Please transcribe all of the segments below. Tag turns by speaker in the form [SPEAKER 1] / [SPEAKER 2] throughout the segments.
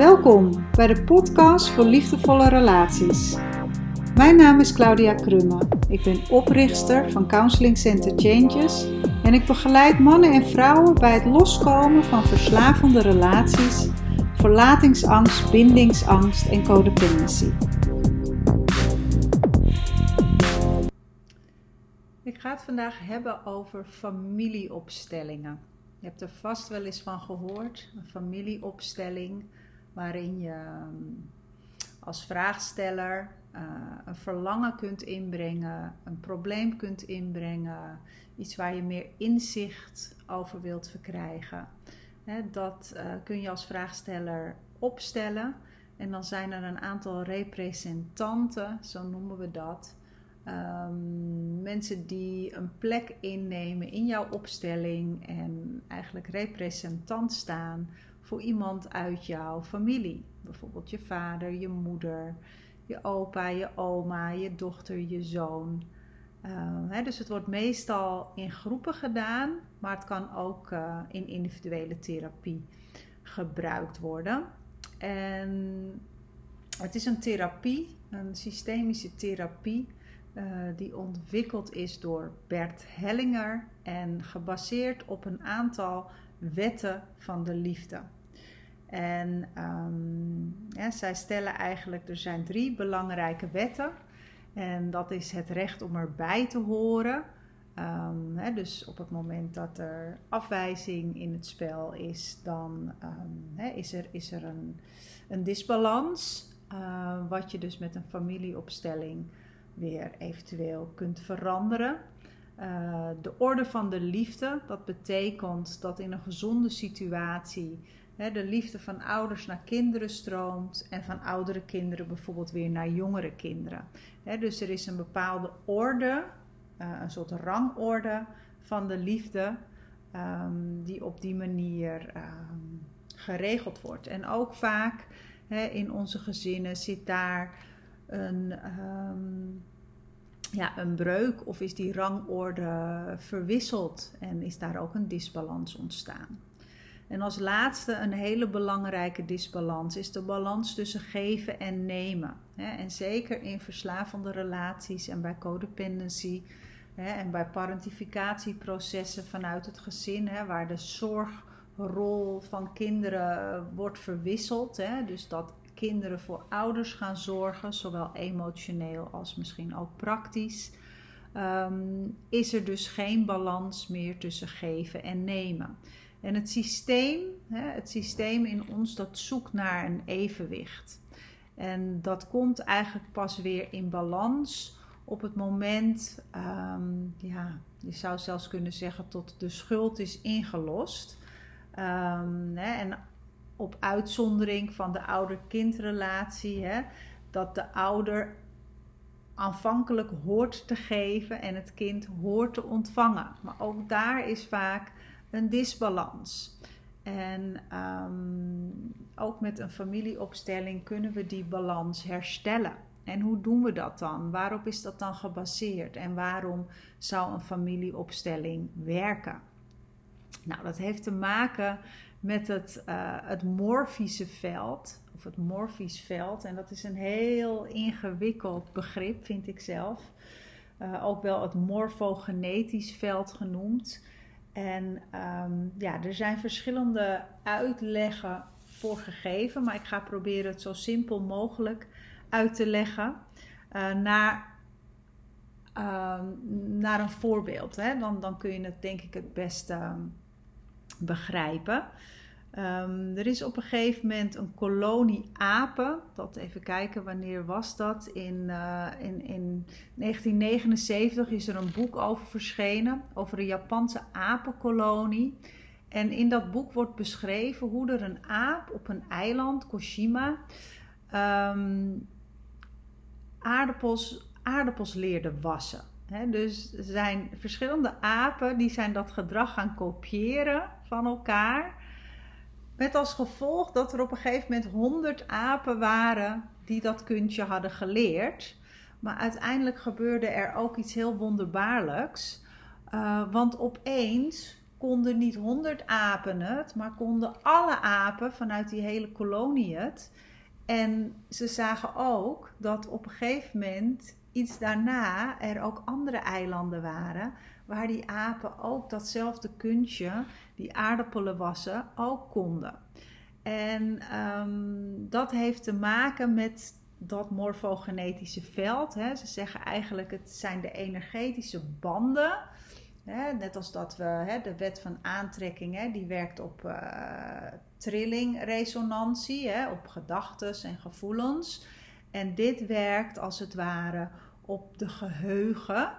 [SPEAKER 1] Welkom bij de podcast voor liefdevolle relaties. Mijn naam is Claudia Krumme. Ik ben oprichter van Counseling Center Changes en ik begeleid mannen en vrouwen bij het loskomen van verslavende relaties, verlatingsangst, bindingsangst en codependency. Ik ga het vandaag hebben over familieopstellingen. Je hebt er vast wel eens van gehoord, een familieopstelling waarin je ehm, als vraagsteller uh, een verlangen kunt inbrengen, een probleem kunt inbrengen, iets waar je meer inzicht over wilt verkrijgen. dat uh, kun je als vraagsteller opstellen. En dan zijn er een aantal representanten, zo noemen we dat. Um, mensen die een plek innemen in jouw opstelling en eigenlijk representant staan voor iemand uit jouw familie. Bijvoorbeeld je vader, je moeder, je opa, je oma, je dochter, je zoon. Uh, dus het wordt meestal in groepen gedaan, maar het kan ook uh, in individuele therapie gebruikt worden. En het is een therapie, een systemische therapie, uh, die ontwikkeld is door Bert Hellinger en gebaseerd op een aantal wetten van de liefde. En um, ja, zij stellen eigenlijk, er zijn drie belangrijke wetten. En dat is het recht om erbij te horen. Um, hè, dus op het moment dat er afwijzing in het spel is, dan um, hè, is er, is er een, een disbalans. Uh, wat je dus met een familieopstelling weer eventueel kunt veranderen. Uh, de orde van de liefde, dat betekent dat in een gezonde situatie de liefde van ouders naar kinderen stroomt en van oudere kinderen bijvoorbeeld weer naar jongere kinderen. dus er is een bepaalde orde, eh, een soort rangorde van de liefde, ehm, die op die manier ehm, geregeld wordt. En ook vaak in onze gezinnen zit daar een, ehm, ja, een breuk of is die rangorde verwisseld en is daar ook een disbalans ontstaan. En als laatste een hele belangrijke disbalans is de balans tussen geven en nemen. En zeker in verslavende relaties en bij codependency en bij parentificatieprocessen vanuit het gezin, waar de zorgrol van kinderen wordt verwisseld. Dus dat kinderen voor ouders gaan zorgen, zowel emotioneel als misschien ook praktisch. Ehm, is er dus geen balans meer tussen geven en nemen. En het systeem, het systeem in ons, dat zoekt naar een evenwicht. En dat komt eigenlijk pas weer in balans op het moment, ehm, ja, je zou zelfs kunnen zeggen tot de schuld is ingelost. Um, hè, en op uitzondering van de ouder-kindrelatie, dat de ouder aanvankelijk hoort te geven en het kind hoort te ontvangen. Maar ook daar is vaak een disbalans. En um, ook met een familieopstelling kunnen we die balans herstellen. En hoe doen we dat dan? Waarop is dat dan gebaseerd? En waarom zou een familieopstelling werken? Nou, dat heeft te maken met het, uh, het morfische veld, of het morfisch veld. En dat is een heel ingewikkeld begrip, vind ik zelf. Uh, ook wel het morfogenetisch veld genoemd. En um, ja, er zijn verschillende uitleggen voor gegeven, maar ik ga proberen het zo simpel mogelijk uit te leggen uh, naar, uh, naar een voorbeeld. Hè? Dan, dan kun je het denk ik het beste uh, begrijpen. Um, er is op een gegeven moment een kolonie apen. Dat even kijken, wanneer was dat? In, uh, in, in 1979 is er een boek over verschenen. Over een Japanse apenkolonie. En in dat boek wordt beschreven hoe er een aap op een eiland, Koshima, um, aardappels, aardappels leerde wassen. Dus er zijn verschillende apen die zijn dat gedrag gaan kopiëren van elkaar. Met als gevolg dat er op een gegeven moment 100 apen waren die dat kunstje hadden geleerd. Maar uiteindelijk gebeurde er ook iets heel wonderbaarlijks. Uh, want opeens konden niet honderd apen het, maar konden alle apen vanuit die hele kolonie het. En ze zagen ook dat op een gegeven moment, iets daarna, er ook andere eilanden waren. Waar die apen ook datzelfde kunstje, die aardappelen wassen, ook konden. En um, dat heeft te maken met dat morfogenetische veld. Hè. Ze zeggen eigenlijk het zijn de energetische banden. Hè, net als dat we hè, de wet van aantrekking, hè, die werkt op uh, trillingresonantie, hè, op gedachten en gevoelens. En dit werkt als het ware op de geheugen,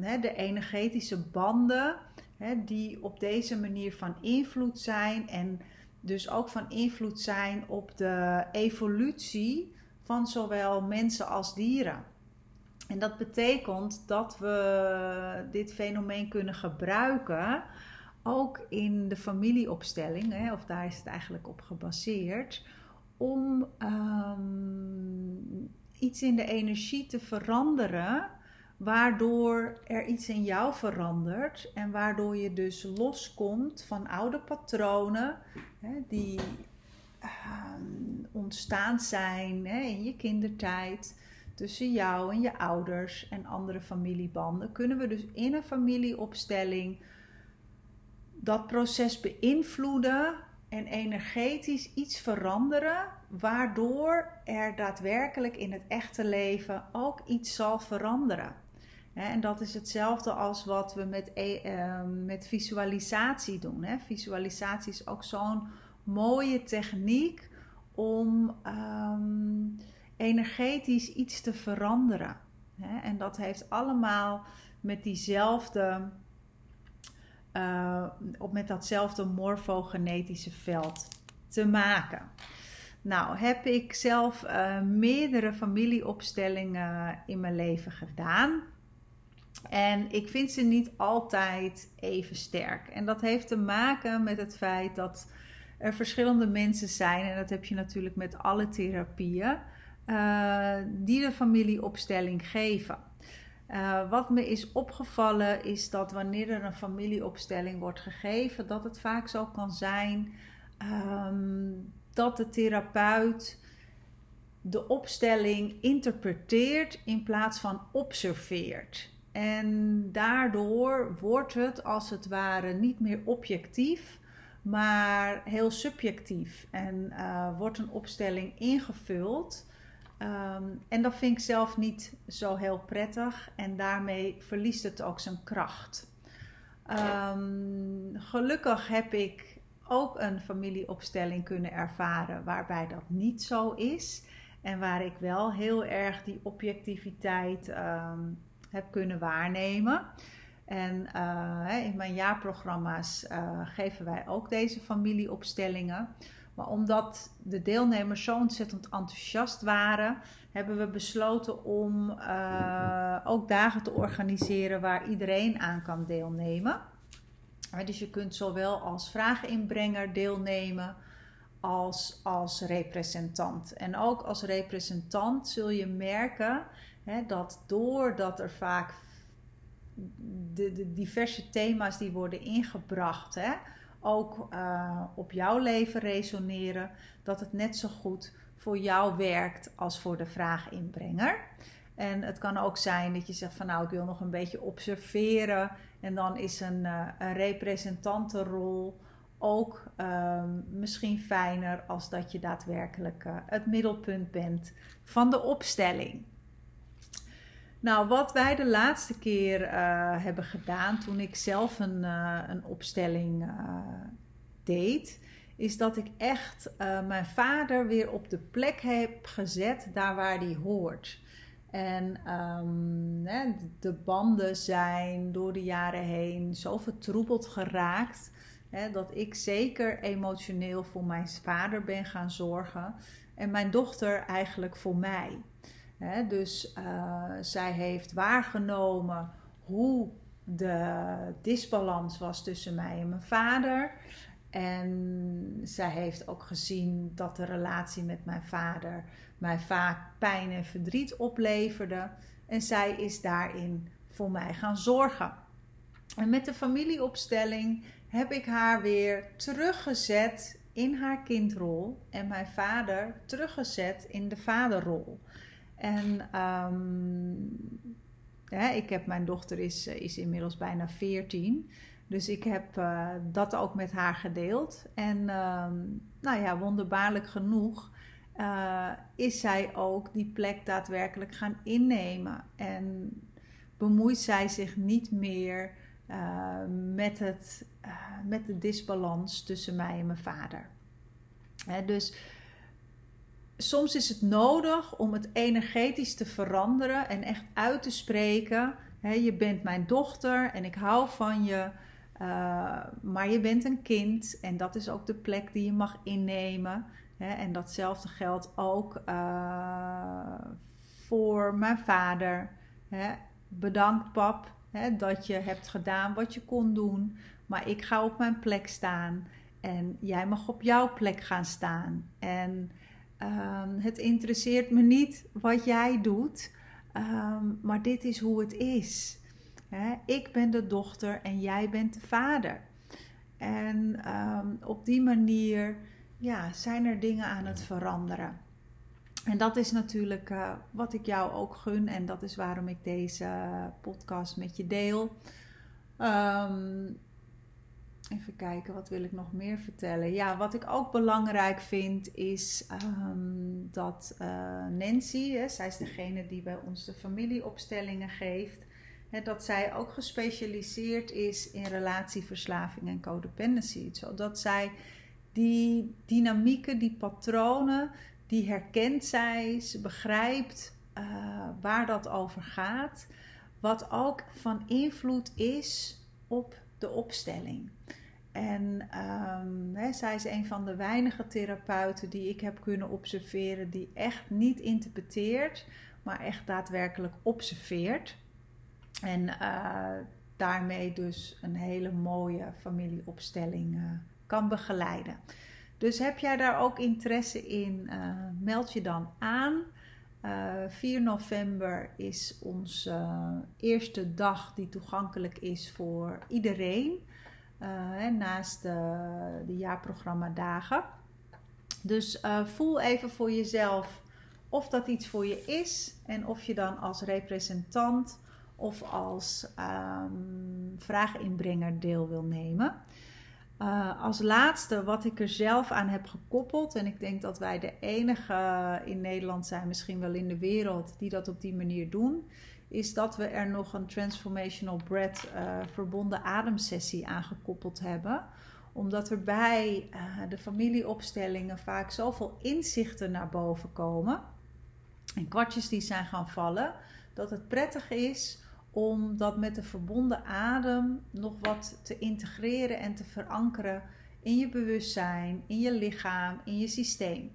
[SPEAKER 1] hè, de energetische banden, die op deze manier van invloed zijn en dus ook van invloed zijn op de evolutie van zowel mensen als dieren. En dat betekent dat we dit fenomeen kunnen gebruiken ook in de familieopstelling, of daar is het eigenlijk op gebaseerd, om um, iets in de energie te veranderen, waardoor er iets in jou verandert en waardoor je dus loskomt van oude patronen hè, die uh, ontstaan zijn hè, in je kindertijd tussen jou en je ouders en andere familiebanden, kunnen we dus in een familieopstelling dat proces beïnvloeden en energetisch iets veranderen, waardoor er daadwerkelijk in het echte leven ook iets zal veranderen. En dat is hetzelfde als wat we met, e, ehm, met visualisatie doen. Visualisatie is ook zo'n mooie techniek om um, energetisch iets te veranderen. En dat heeft allemaal met diezelfde, uh, met datzelfde morfogenetische veld te maken. Nou, heb ik zelf uh, meerdere familieopstellingen in mijn leven gedaan. En ik vind ze niet altijd even sterk. En dat heeft te maken met het feit dat er verschillende mensen zijn. En dat heb je natuurlijk met alle therapieën. Uh, die de familieopstelling geven. Uh, wat me is opgevallen is dat wanneer er een familieopstelling wordt gegeven, dat het vaak zo kan zijn um, dat de therapeut de opstelling interpreteert in plaats van observeert. En daardoor wordt het als het ware niet meer objectief, maar heel subjectief. En uh, wordt een opstelling ingevuld. Um, en dat vind ik zelf niet zo heel prettig en daarmee verliest het ook zijn kracht. Um, gelukkig heb ik ook een familieopstelling kunnen ervaren waarbij dat niet zo is. En waar ik wel heel erg die objectiviteit um, heb kunnen waarnemen. En uh, in mijn jaarprogramma's uh, geven wij ook deze familieopstellingen. Maar omdat de deelnemers zo ontzettend enthousiast waren, hebben we besloten om uh, ook dagen te organiseren waar iedereen aan kan deelnemen. Dus je kunt zowel als vraaginbrenger deelnemen als als representant. En ook als representant zul je merken dat doordat er vaak de, diverse thema's die worden ingebracht, ook uh, op jouw leven resoneren, dat het net zo goed voor jou werkt als voor de vraaginbrenger. En het kan ook zijn dat je zegt van nou ik wil nog een beetje observeren en dan is een, uh, een representantenrol ook uh, misschien fijner als dat je daadwerkelijk uh, het middelpunt bent van de opstelling. Nou, wat wij de laatste keer uh, hebben gedaan toen ik zelf een, uh, een opstelling uh, deed, is dat ik echt mijn vader weer op de plek heb gezet daar waar hij hoort. En hè, de banden zijn door de jaren heen zo vertroebeld geraakt. Hè, dat ik zeker emotioneel voor mijn vader ben gaan zorgen. En mijn dochter eigenlijk voor mij dus uh, zij heeft waargenomen hoe de disbalans was tussen mij en mijn vader. En zij heeft ook gezien dat de relatie met mijn vader mij vaak pijn en verdriet opleverde. En zij is daarin voor mij gaan zorgen. En met de familieopstelling heb ik haar weer teruggezet in haar kindrol en mijn vader teruggezet in de vaderrol. En um, ik heb, mijn dochter is, is inmiddels bijna 14. Dus ik heb uh, dat ook met haar gedeeld. En um, nou ja, wonderbaarlijk genoeg uh, is zij ook die plek daadwerkelijk gaan innemen. En bemoeit zij zich niet meer met, het, met de disbalans tussen mij en mijn vader. dus soms is het nodig om het energetisch te veranderen en echt uit te spreken. je bent mijn dochter en ik hou van je. Uh, maar je bent een kind en dat is ook de plek die je mag innemen. en datzelfde geldt ook uh, voor mijn vader. bedankt pap dat je hebt gedaan wat je kon doen. Maar ik ga op mijn plek staan en jij mag op jouw plek gaan staan. En um, het interesseert me niet wat jij doet, um, maar dit is hoe het is. ik ben de dochter en jij bent de vader. En um, op die manier ja, zijn er dingen aan het veranderen. En dat is natuurlijk uh, wat ik jou ook gun en dat is waarom ik deze podcast met je deel. Even kijken, wat wil ik nog meer vertellen? Ja, wat ik ook belangrijk vind is um, dat uh, Nancy, hè, zij is degene die bij ons de familieopstellingen geeft, hè, dat zij ook gespecialiseerd is in relatieverslaving en codependency. Zodat zij die dynamieken, die patronen, die herkent zij, ze begrijpt uh, waar dat over gaat, wat ook van invloed is op de opstelling. En um, zij is een van de weinige therapeuten die ik heb kunnen observeren, die echt niet interpreteert, maar echt daadwerkelijk observeert. En uh, daarmee dus een hele mooie familieopstelling uh, kan begeleiden. Dus heb jij daar ook interesse in, uh, meld je dan aan. 4 november is onze eerste dag die toegankelijk is voor iedereen. Uh, naast de, de jaarprogramma dagen. Dus voel even voor jezelf of dat iets voor je is en of je dan als representant of als um, vraaginbrenger deel wil nemen. Uh, als laatste wat ik er zelf aan heb gekoppeld, en ik denk dat wij de enige in Nederland zijn, misschien wel in de wereld, die dat op die manier doen, is dat we er nog een Transformational Breath uh, verbonden ademsessie aangekoppeld hebben. Omdat er bij uh, de familieopstellingen vaak zoveel inzichten naar boven komen. En kwartjes die zijn gaan vallen. Dat het prettig is om dat met de verbonden adem nog wat te integreren en te verankeren in je bewustzijn, in je lichaam, in je systeem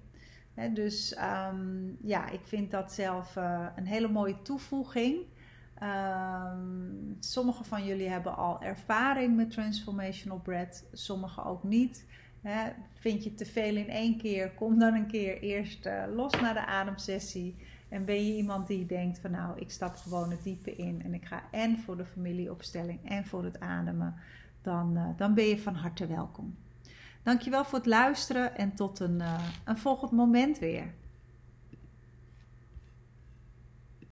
[SPEAKER 1] dus um, ja, ik vind dat zelf uh, een hele mooie toevoeging. Um, sommige van jullie hebben al ervaring met Transformational Bread, sommige ook niet. Vind je te veel in één keer, kom dan een keer eerst uh, los naar de ademsessie. En ben je iemand die denkt van nou, ik stap gewoon het diepe in en ik ga en voor de familieopstelling en voor het ademen, dan, uh, dan ben je van harte welkom. Dankjewel voor het luisteren en tot een, uh, een volgend moment weer.